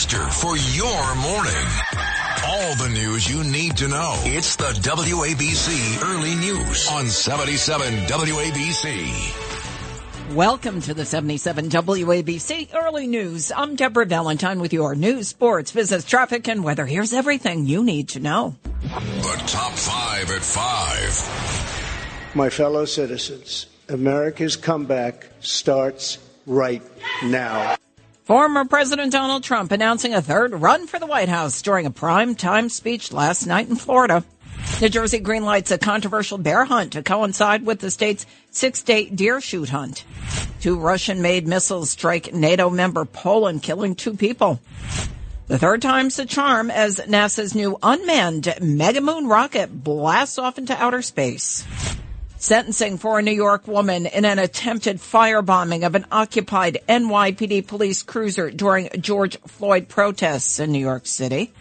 booster for your morning. All the news you need to know. It's the WABC Early News on 77 WABC. Welcome to the 77 WABC Early News. I'm Deborah Valentine with your news, sports, business, traffic, and weather. Here's everything you need to know. The top five at five. My fellow citizens, America's comeback starts right now. Former President Donald Trump announcing a third run for the White House during a prime time speech last night in Florida. New Jersey greenlights a controversial bear hunt to coincide with the state's six-day deer shoot hunt. Two Russian-made missiles strike NATO member Poland, killing two people. The third time's the charm as NASA's new unmanned Mega Moon rocket blasts off into outer space. Sentencing for a New York woman in an attempted firebombing of an occupied NYPD police cruiser during George Floyd protests in New York City.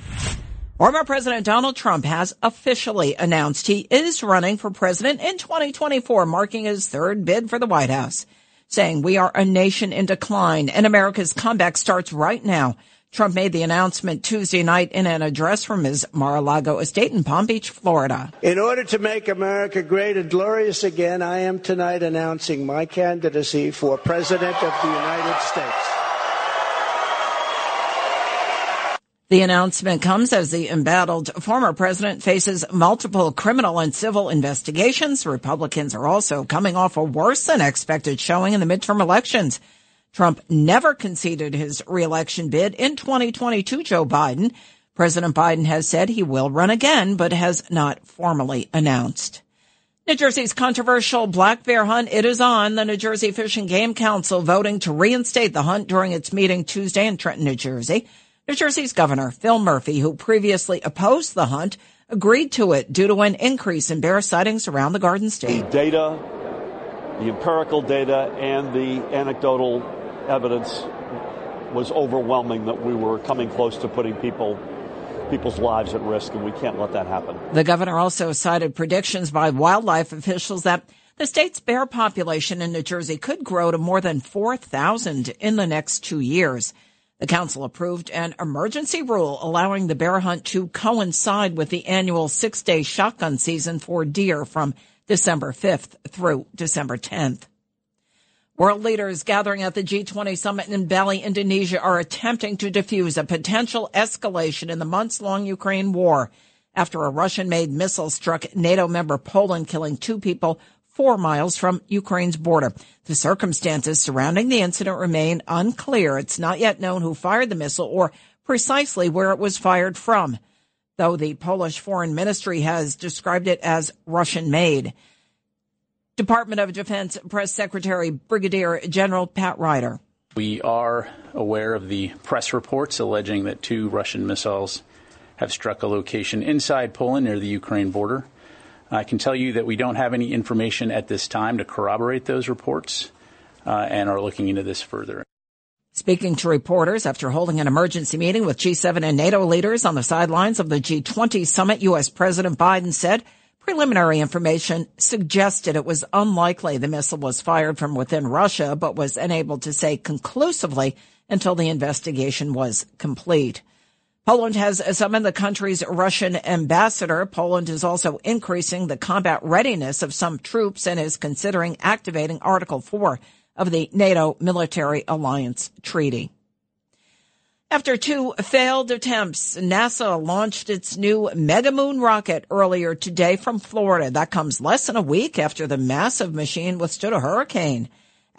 Former President Donald Trump has officially announced he is running for president in 2024, marking his third bid for the White House, saying we are a nation in decline and America's comeback starts right now. Trump made the announcement Tuesday night in an address from his Mar-a-Lago estate in Palm Beach, Florida. In order to make America great and glorious again, I am tonight announcing my candidacy for President of the United States. The announcement comes as the embattled former president faces multiple criminal and civil investigations. Republicans are also coming off a worse than expected showing in the midterm elections. Trump never conceded his reelection bid in 2022, Joe Biden. President Biden has said he will run again, but has not formally announced. New Jersey's controversial black bear hunt, it is on. The New Jersey Fish and Game Council voting to reinstate the hunt during its meeting Tuesday in Trenton, New Jersey. New Jersey's governor, Phil Murphy, who previously opposed the hunt, agreed to it due to an increase in bear sightings around the Garden State. The data, the empirical data, and the anecdotal evidence was overwhelming that we were coming close to putting people people's lives at risk, and we can't let that happen. The governor also cited predictions by wildlife officials that the state's bear population in New Jersey could grow to more than 4,000 in the next two years. The council approved an emergency rule allowing the bear hunt to coincide with the annual six day shotgun season for deer from December 5th through December 10th. World leaders gathering at the G20 summit in Bali, Indonesia are attempting to defuse a potential escalation in the months long Ukraine war after a Russian made missile struck NATO member Poland, killing two people four miles from Ukraine's border. The circumstances surrounding the incident remain unclear. It's not yet known who fired the missile or precisely where it was fired from, though the Polish Foreign Ministry has described it as Russian made. Department of Defense Press Secretary Brigadier General Pat Ryder. We are aware of the press reports alleging that two Russian missiles have struck a location inside Poland near the Ukraine border. I can tell you that we don't have any information at this time to corroborate those reports uh, and are looking into this further. Speaking to reporters after holding an emergency meeting with G7 and NATO leaders on the sidelines of the G20 summit, U.S. President Biden said preliminary information suggested it was unlikely the missile was fired from within Russia, but was unable to say conclusively until the investigation was complete. Poland has summoned the country's Russian ambassador. Poland is also increasing the combat readiness of some troops and is considering activating Article 4 of the NATO Military Alliance Treaty. After two failed attempts, NASA launched its new Megamoon rocket earlier today from Florida. That comes less than a week after the massive machine withstood a hurricane.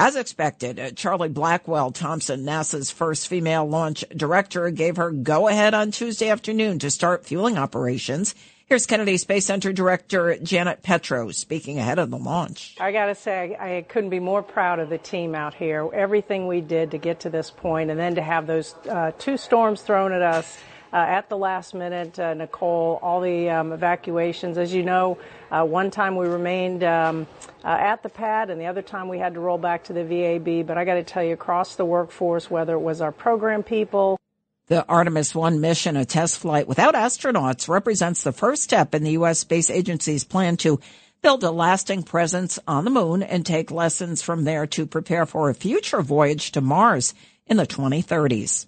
As expected, Charlie Blackwell Thompson, NASA's first female launch director, gave her go ahead on Tuesday afternoon to start fueling operations. Here's Kennedy Space Center Director Janet Petro speaking ahead of the launch. I got to say, I, couldn't be more proud of the team out here. Everything we did to get to this point, and then to have those uh, two storms thrown at us uh, at the last minute. Uh, Nicole, all the um, evacuations. As you know, uh, one time we remained um, uh, at the pad, and the other time we had to roll back to the VAB. But I got to tell you, across the workforce, whether it was our program people, the Artemis 1 mission, a test flight without astronauts, represents the first step in the U.S. Space Agency's plan to build a lasting presence on the moon and take lessons from there to prepare for a future voyage to Mars in the 2030s.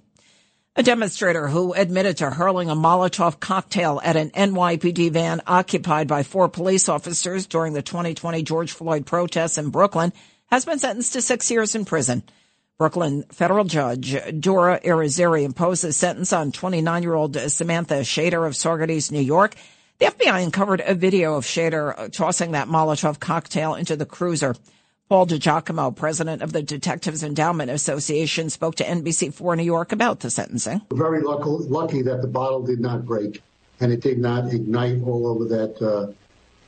A demonstrator who admitted to hurling a Molotov cocktail at an NYPD van occupied by four police officers during the 2020 George Floyd protests in Brooklyn has been sentenced to six years in prison. Brooklyn federal judge Dora Irizarry imposed a sentence on 29-year-old Samantha Shader of Saugerties, New York. The FBI uncovered a video of Shader tossing that Molotov cocktail into the cruiser. Paul DiGiacomo, president of the Detectives Endowment Association, spoke to NBC4 New York about the sentencing. Very lucky, lucky that the bottle did not break and it did not ignite all over that uh,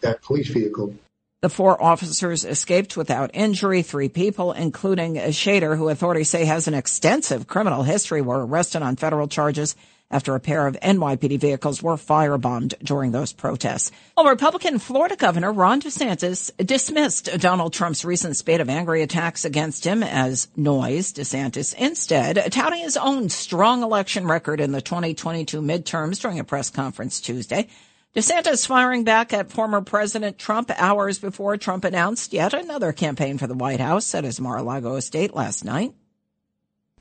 that police vehicle. The four officers escaped without injury. Three people, including a Shader, who authorities say has an extensive criminal history, were arrested on federal charges after a pair of NYPD vehicles were firebombed during those protests. Well, Republican Florida Governor Ron DeSantis dismissed Donald Trump's recent spate of angry attacks against him as noise. DeSantis instead touting his own strong election record in the 2022 midterms during a press conference Tuesday. DeSantis firing back at former President Trump hours before Trump announced yet another campaign for the White House at his Mar-a-Lago estate last night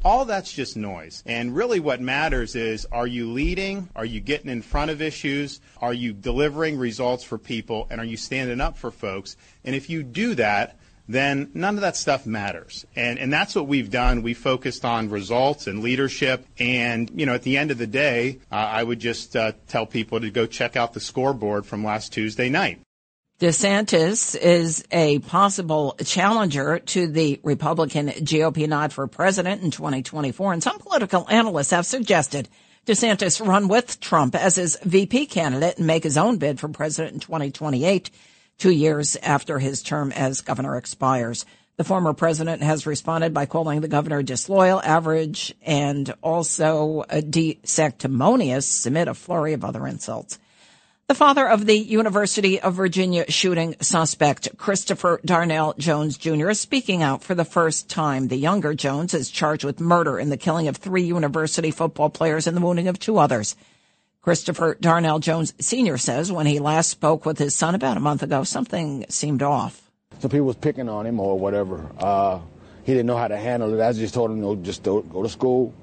all that's just noise. And really what matters is are you leading? Are you getting in front of issues? Are you delivering results for people? And are you standing up for folks? And if you do that, then none of that stuff matters. And, and that's what we've done. We focused on results and leadership. And, you know, at the end of the day, uh, I would just uh, tell people to go check out the scoreboard from last Tuesday night. DeSantis is a possible challenger to the Republican GOP nod for president in 2024, and some political analysts have suggested DeSantis run with Trump as his VP candidate and make his own bid for president in 2028, two years after his term as governor expires. The former president has responded by calling the governor disloyal, average, and also de-sanctimonious, amid a flurry of other insults. The father of the University of Virginia shooting suspect, Christopher Darnell Jones Jr., is speaking out for the first time. The younger Jones is charged with murder in the killing of three university football players and the wounding of two others. Christopher Darnell Jones Sr. says when he last spoke with his son about a month ago, something seemed off. Some people was picking on him or whatever. Uh, he didn't know how to handle it. I just told him, no, just go to school.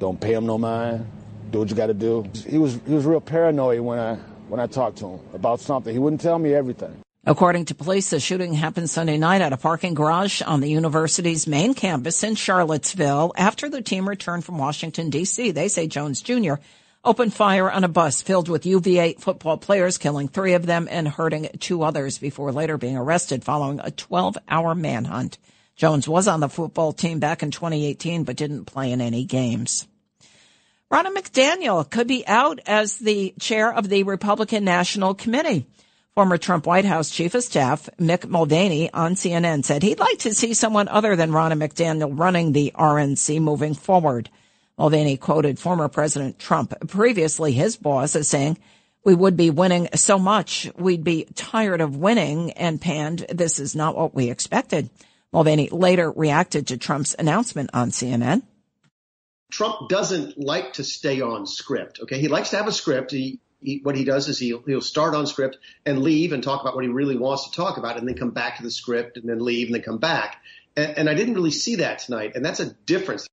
Don't pay him no mind. Do what you got to do. He was he was real paranoid when I when I talked to him about something. He wouldn't tell me everything. According to police, the shooting happened Sunday night at a parking garage on the university's main campus in Charlottesville after the team returned from Washington, D.C. They say Jones Jr. opened fire on a bus filled with UVA football players, killing three of them and hurting two others before later being arrested following a 12 hour manhunt. Jones was on the football team back in 2018 but didn't play in any games. Ronna McDaniel could be out as the chair of the Republican National Committee. Former Trump White House Chief of Staff Mick Mulvaney on CNN said he'd like to see someone other than Ronna McDaniel running the RNC moving forward. Mulvaney quoted former President Trump, previously his boss, as saying, we would be winning so much, we'd be tired of winning and panned, this is not what we expected. Mulvaney later reacted to Trump's announcement on CNN. Trump doesn't like to stay on script. Okay, he likes to have a script. He, he, what he does is he'll, he'll start on script and leave and talk about what he really wants to talk about, and then come back to the script and then leave and then come back. And, and I didn't really see that tonight, and that's a difference.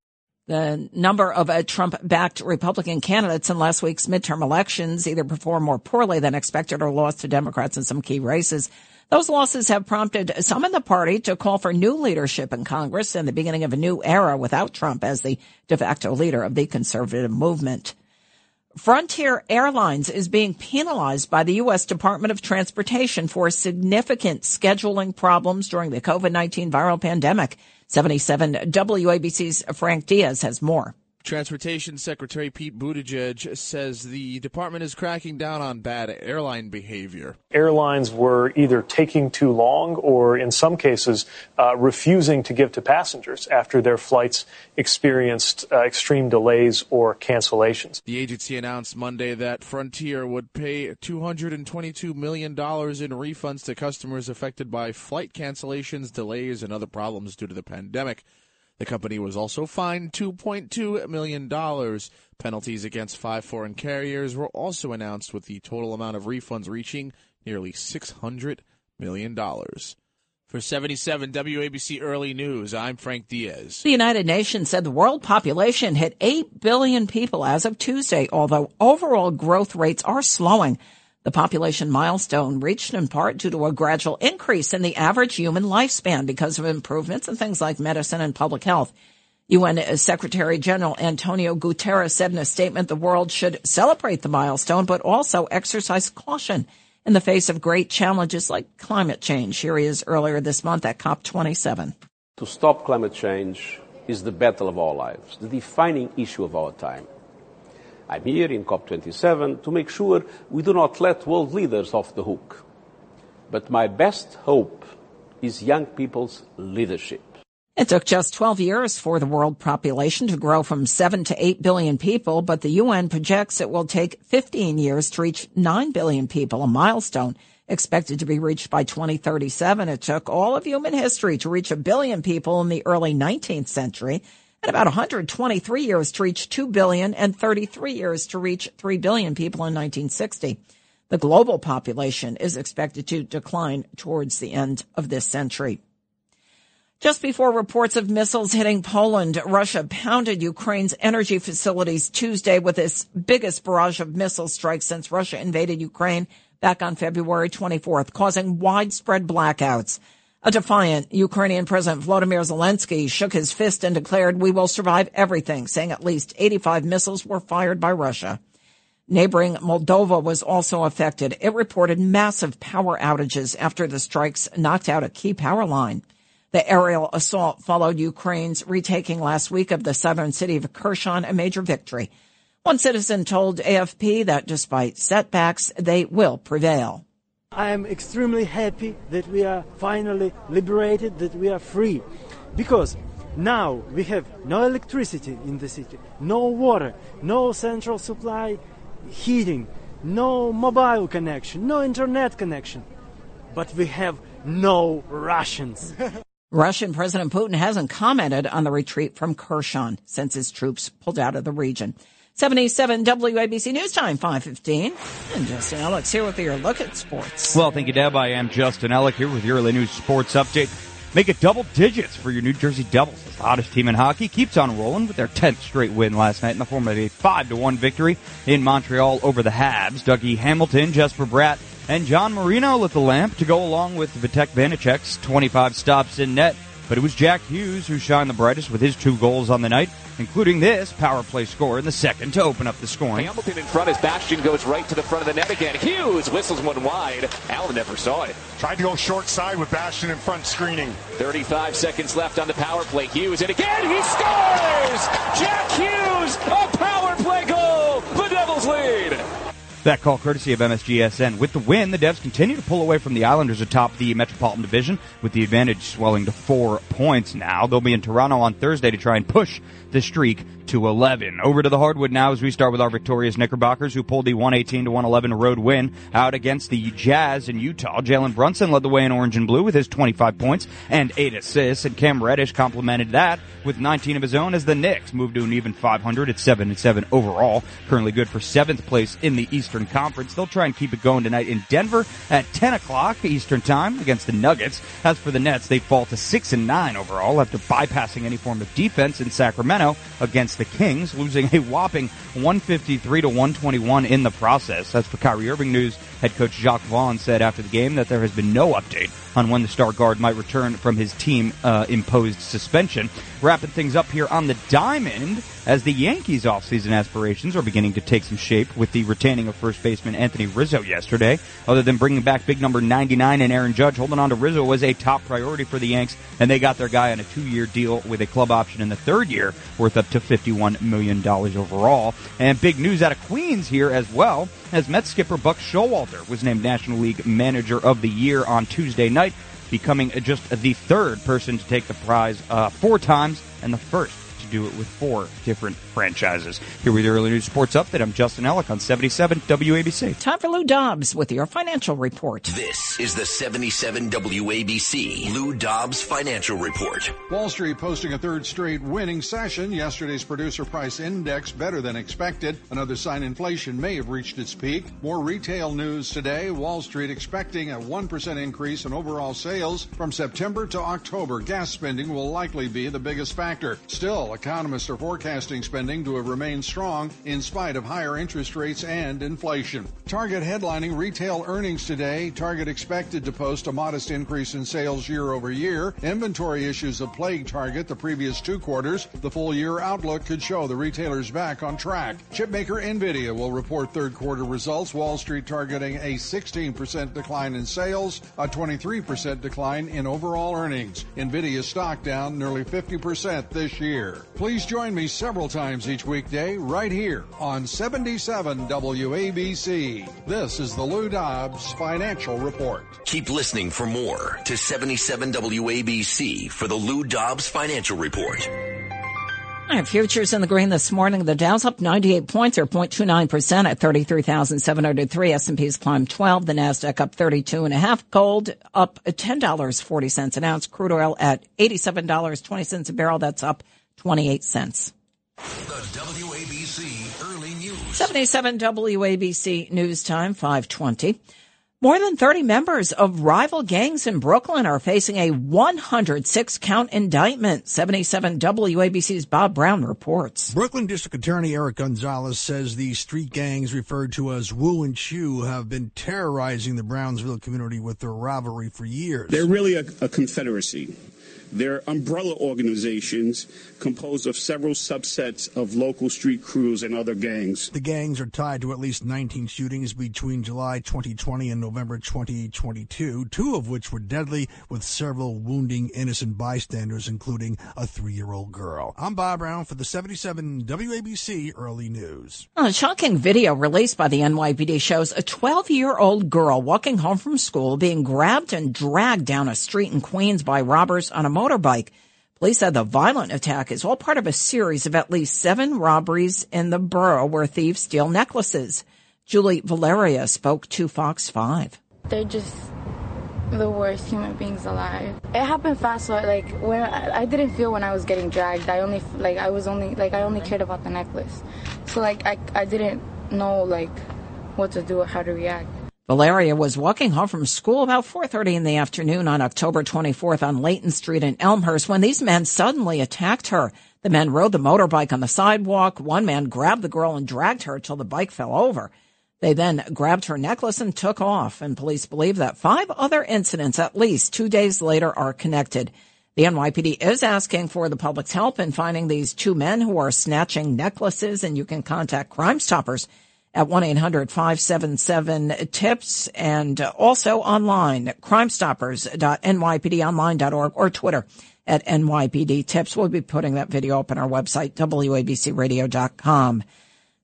The number of uh, Trump-backed Republican candidates in last week's midterm elections either performed more poorly than expected or lost to Democrats in some key races. Those losses have prompted some in the party to call for new leadership in Congress and the beginning of a new era without Trump as the de facto leader of the conservative movement. Frontier Airlines is being penalized by the U.S. Department of Transportation for significant scheduling problems during the COVID-19 viral pandemic. 77 WABC's Frank Diaz has more. Transportation Secretary Pete Buttigieg says the department is cracking down on bad airline behavior. Airlines were either taking too long or, in some cases, uh, refusing to give to passengers after their flights experienced uh, extreme delays or cancellations. The agency announced Monday that Frontier would pay $222 million in refunds to customers affected by flight cancellations, delays, and other problems due to the pandemic. The company was also fined $2.2 million. Penalties against five foreign carriers were also announced, with the total amount of refunds reaching nearly $600 million. For 77 WABC Early News, I'm Frank Diaz. The United Nations said the world population hit 8 billion people as of Tuesday, although overall growth rates are slowing. The population milestone reached in part due to a gradual increase in the average human lifespan because of improvements in things like medicine and public health. UN Secretary General Antonio Guterres said in a statement the world should celebrate the milestone, but also exercise caution in the face of great challenges like climate change. Here he is earlier this month at COP27. To stop climate change is the battle of our lives, the defining issue of our time. I'm here in COP27 to make sure we do not let world leaders off the hook. But my best hope is young people's leadership. It took just 12 years for the world population to grow from 7 to 8 billion people, but the UN projects it will take 15 years to reach 9 billion people, a milestone expected to be reached by 2037. It took all of human history to reach a billion people in the early 19th century and about 123 years to reach 2 billion and 33 years to reach 3 billion people in 1960. The global population is expected to decline towards the end of this century. Just before reports of missiles hitting Poland, Russia pounded Ukraine's energy facilities Tuesday with its biggest barrage of missile strikes since Russia invaded Ukraine back on February 24th, causing widespread blackouts. A defiant Ukrainian President Vladimir Zelensky shook his fist and declared, we will survive everything, saying at least 85 missiles were fired by Russia. Neighboring Moldova was also affected. It reported massive power outages after the strikes knocked out a key power line. The aerial assault followed Ukraine's retaking last week of the southern city of Kherson, a major victory. One citizen told AFP that despite setbacks, they will prevail. I am extremely happy that we are finally liberated, that we are free. Because now we have no electricity in the city, no water, no central supply heating, no mobile connection, no internet connection. But we have no Russians. Russian President Putin hasn't commented on the retreat from Kherson since his troops pulled out of the region. 77 WABC News Time, 515. And Justin Ellick's here with your look at sports. Well, thank you, Deb. I am Justin Ellick here with your early news sports update. Make it double digits for your New Jersey Devils. The hottest team in hockey keeps on rolling with their 10th straight win last night in the form of a 5 to 1 victory in Montreal over the Habs. Dougie Hamilton, Jesper Bratt, and John Marino lit the lamp to go along with Vitek Vanecek's 25 stops in net. But it was Jack Hughes who shined the brightest with his two goals on the night, including this power play score in the second to open up the scoring. Hamilton in front as Bastian goes right to the front of the net again. Hughes whistles one wide. Allen never saw it. Tried to go short side with Bastian in front screening. 35 seconds left on the power play. Hughes and again he scores! Jack Hughes, a power play goal! The Devils lead! That call courtesy of MSGSN. With the win, the Devs continue to pull away from the Islanders atop the Metropolitan Division, with the advantage swelling to four points now. They'll be in Toronto on Thursday to try and push the streak to 11. Over to the hardwood now as we start with our victorious Knickerbockers who pulled the 118 to 111 road win out against the Jazz in Utah. Jalen Brunson led the way in orange and blue with his 25 points and 8 assists and Cam Reddish complemented that with 19 of his own as the Knicks moved to an even 500 at 7 and 7 overall. Currently good for seventh place in the Eastern Conference. They'll try and keep it going tonight in Denver at 10 o'clock Eastern time against the Nuggets. As for the Nets, they fall to 6 and 9 overall after bypassing any form of defense in Sacramento against the Kings, losing a whopping 153 to 121 in the process. As for Kyrie Irving news, head coach Jacque Vaughn said after the game that there has been no update on when the star guard might return from his team uh, imposed suspension. Wrapping things up here on the diamond as the Yankees offseason aspirations are beginning to take some shape with the retaining of first baseman Anthony Rizzo yesterday. Other than bringing back big number 99 and Aaron Judge, holding on to Rizzo was a top priority for the Yanks, and they got their guy on a two-year deal with a club option in the third year worth up to $51 million overall. And big news out of Queens here as well, as Mets skipper Buck Showalter was named National League Manager of the Year on Tuesday night becoming just the third person to take the prize uh, four times and the first do it with four different franchises. Here with your early news sports update, I'm Justin Ellick on 77 WABC. Time for Lou Dobbs with your financial report. This is the 77 WABC Lou Dobbs Financial Report. Wall Street posting a third straight winning session. Yesterday's producer price index better than expected. Another sign inflation may have reached its peak. More retail news today. Wall Street expecting a 1% increase in overall sales from September to October. Gas spending will likely be the biggest factor. Still, economists are forecasting spending to have remained strong in spite of higher interest rates and inflation. Target headlining retail earnings today. Target expected to post a modest increase in sales year over year. Inventory issues have plagued Target the previous two quarters. The full year outlook could show the retailers back on track. Chipmaker Nvidia will report third quarter results. Wall Street targeting a 16% decline in sales, a 23% decline in overall earnings. Nvidia stock down nearly 50% this year. Please join me several times each weekday right here on 77 WABC. This is the Lou Dobbs Financial Report. Keep listening for more to 77 WABC for the Lou Dobbs Financial Report. Our futures in the green this morning. The Dow's up 98 points or 0.29% at 33,703. S&P's climbed 12. The Nasdaq up 32 and a half. Gold up $10.40 an ounce. Crude oil at $87.20 a barrel. That's up 28 cents. The WABC Early News. 77 WABC News Time 520. More than 30 members of rival gangs in Brooklyn are facing a 106 count indictment. 77 WABC's Bob Brown reports. Brooklyn District Attorney Eric Gonzalez says the street gangs referred to as Woo and Choo have been terrorizing the Brownsville community with their rivalry for years. They're really a, a confederacy. They're umbrella organizations composed of several subsets of local street crews and other gangs. The gangs are tied to at least 19 shootings between July 2020 and November 2022, two of which were deadly, with several wounding innocent bystanders, including a three year old girl. I'm Bob Brown for the 77 WABC Early News. A shocking video released by the NYPD shows a 12 year old girl walking home from school being grabbed and dragged down a street in Queens by robbers on a motorbike. Police said the violent attack is all part of a series of at least seven robberies in the borough where thieves steal necklaces. Julie Valeria spoke to Fox 5. They're just the worst human beings alive. It happened fast, so like when I, I didn't feel when I was getting dragged. I only like I was only like I only cared about the necklace. So like I I didn't know like what to do or how to react. Valeria was walking home from school about 4:30 in the afternoon on October 24th on Layton Street in Elmhurst when these men suddenly attacked her. The men rode the motorbike on the sidewalk. One man grabbed the girl and dragged her till the bike fell over. They then grabbed her necklace and took off, and police believe that five other incidents at least two days later are connected. The NYPD is asking for the public's help in finding these two men who are snatching necklaces, and you can contact Crime Stoppers at 1-800-577-TIPS and also online, crimestoppers.nypdonline.org or Twitter at NYPD TIPS. We'll be putting that video up on our website, WABCradio.com.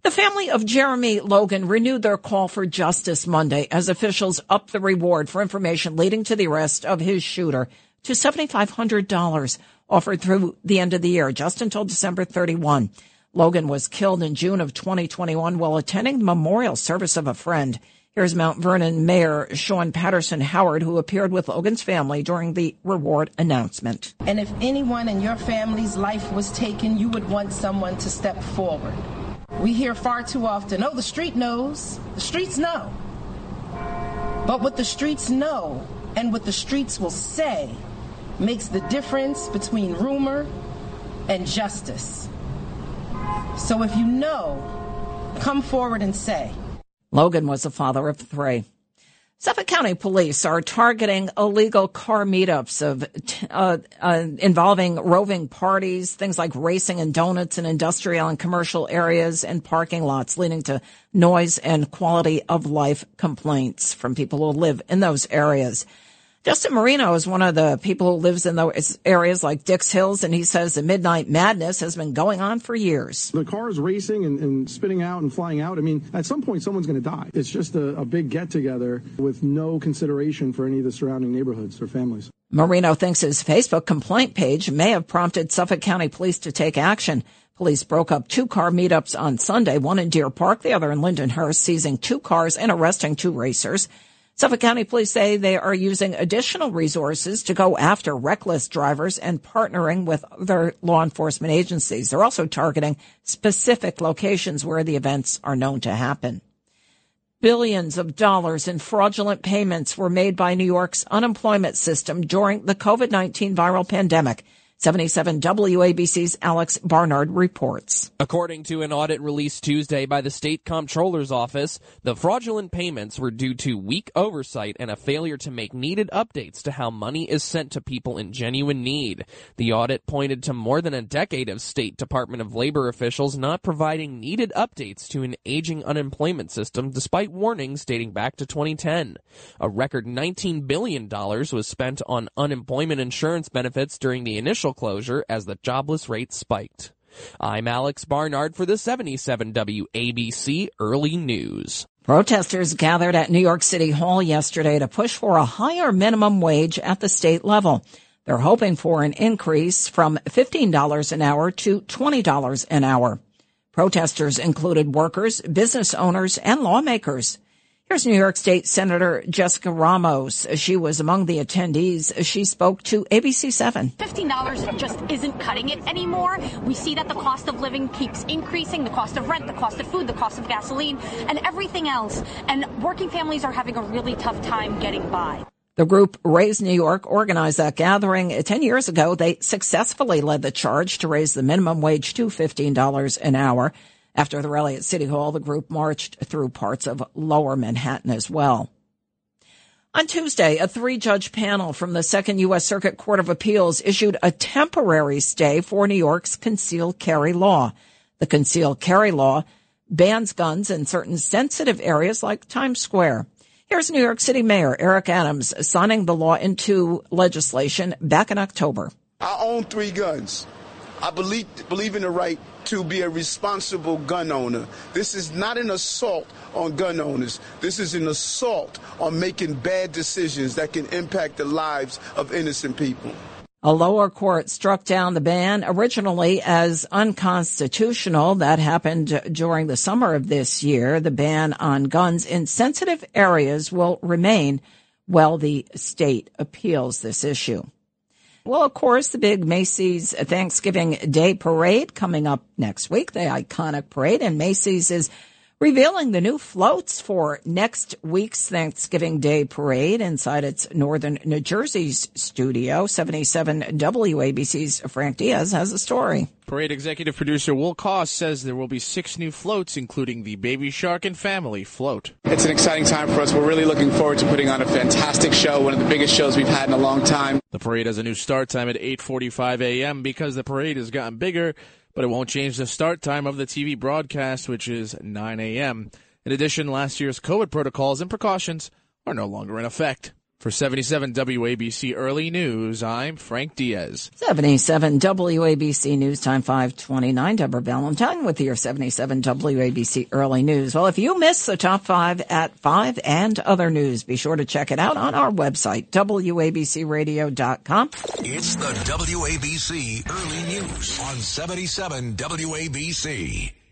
The family of Jeremy Logan renewed their call for justice Monday as officials upped the reward for information leading to the arrest of his shooter to $7,500 offered through the end of the year, just until December 31. Logan was killed in June of 2021 while attending the memorial service of a friend. Here's Mount Vernon Mayor Shawyn Patterson Howard, who appeared with Logan's family during the reward announcement. And if anyone in your family's life was taken, you would want someone to step forward. We hear far too often, oh, the street knows. The streets know. But what the streets know and what the streets will say makes the difference between rumor and justice. So if you know, come forward and say. Logan was a father of three. Suffolk County Police are targeting illegal car meetups of uh, uh, involving roving parties, things like racing and donuts in industrial and commercial areas and parking lots, leading to noise and quality of life complaints from people who live in those areas. Justin Marino is one of the people who lives in those areas like Dix Hills, and he says the midnight madness has been going on for years. The cars racing and, and spinning out and flying out. I mean, at some point, someone's going to die. It's just a, a big get together with no consideration for any of the surrounding neighborhoods or families. Marino thinks his Facebook complaint page may have prompted Suffolk County Police to take action. Police broke up two car meetups on Sunday, one in Deer Park, the other in Lindenhurst, seizing two cars and arresting two racers. Suffolk County Police say they are using additional resources to go after reckless drivers and partnering with other law enforcement agencies. They're also targeting specific locations where the events are known to happen. Billions of dollars in fraudulent payments were made by New York's unemployment system during the COVID-19 viral pandemic. 77 WABC's Alex Barnard reports. According to an audit released Tuesday by the state comptroller's office, the fraudulent payments were due to weak oversight and a failure to make needed updates to how money is sent to people in genuine need. The audit pointed to more than a decade of State Department of Labor officials not providing needed updates to an aging unemployment system despite warnings dating back to 2010. A record $19 billion was spent on unemployment insurance benefits during the initial closure as the jobless rate spiked. I'm Alex Barnard for the 77 WABC Early News. Protesters gathered at New York City Hall yesterday to push for a higher minimum wage at the state level. They're hoping for an increase from $15 an hour to $20 an hour. Protesters included workers, business owners, and lawmakers. Here's New York State Senator Jessica Ramos. She was among the attendees. She spoke to ABC7. $15 just isn't cutting it anymore. We see that the cost of living keeps increasing, the cost of rent, the cost of food, the cost of gasoline, and everything else. And working families are having a really tough time getting by. The group Raise New York organized that gathering 10 years ago. They successfully led the charge to raise the minimum wage to $15 an hour. After the rally at City Hall, the group marched through parts of lower Manhattan as well. On Tuesday, a three judge panel from the Second U.S. Circuit Court of Appeals issued a temporary stay for New York's concealed carry law. The concealed carry law bans guns in certain sensitive areas like Times Square. Here's New York City Mayor Eric Adams signing the law into legislation back in October. I own three guns. I believe, believe in the right to be a responsible gun owner. This is not an assault on gun owners. This is an assault on making bad decisions that can impact the lives of innocent people. A lower court struck down the ban originally as unconstitutional. That happened during the summer of this year. The ban on guns in sensitive areas will remain while the state appeals this issue. Well, of course, the big Macy's Thanksgiving Day Parade coming up next week, the iconic parade, and Macy's is revealing the new floats for next week's Thanksgiving Day Parade inside its northern New Jersey's studio. 77 WABC's Frank Diaz has a story. Parade executive producer Will Coss says there will be six new floats, including the Baby Shark and Family float. It's an exciting time for us. We're really looking forward to putting on a fantastic show, one of the biggest shows we've had in a long time. The parade has a new start time at 8:45 a.m. because the parade has gotten bigger, but it won't change the start time of the TV broadcast, which is 9 a.m. In addition, last year's COVID protocols and precautions are no longer in effect. For 77 WABC Early News, I'm Frank Diaz. 77 WABC News Time 529. Deborah Valentine with your 77 WABC Early News. Well, if you missed the top five at five and other news, be sure to check it out on our website, WABCRadio.com. It's the WABC Early News on 77 WABC.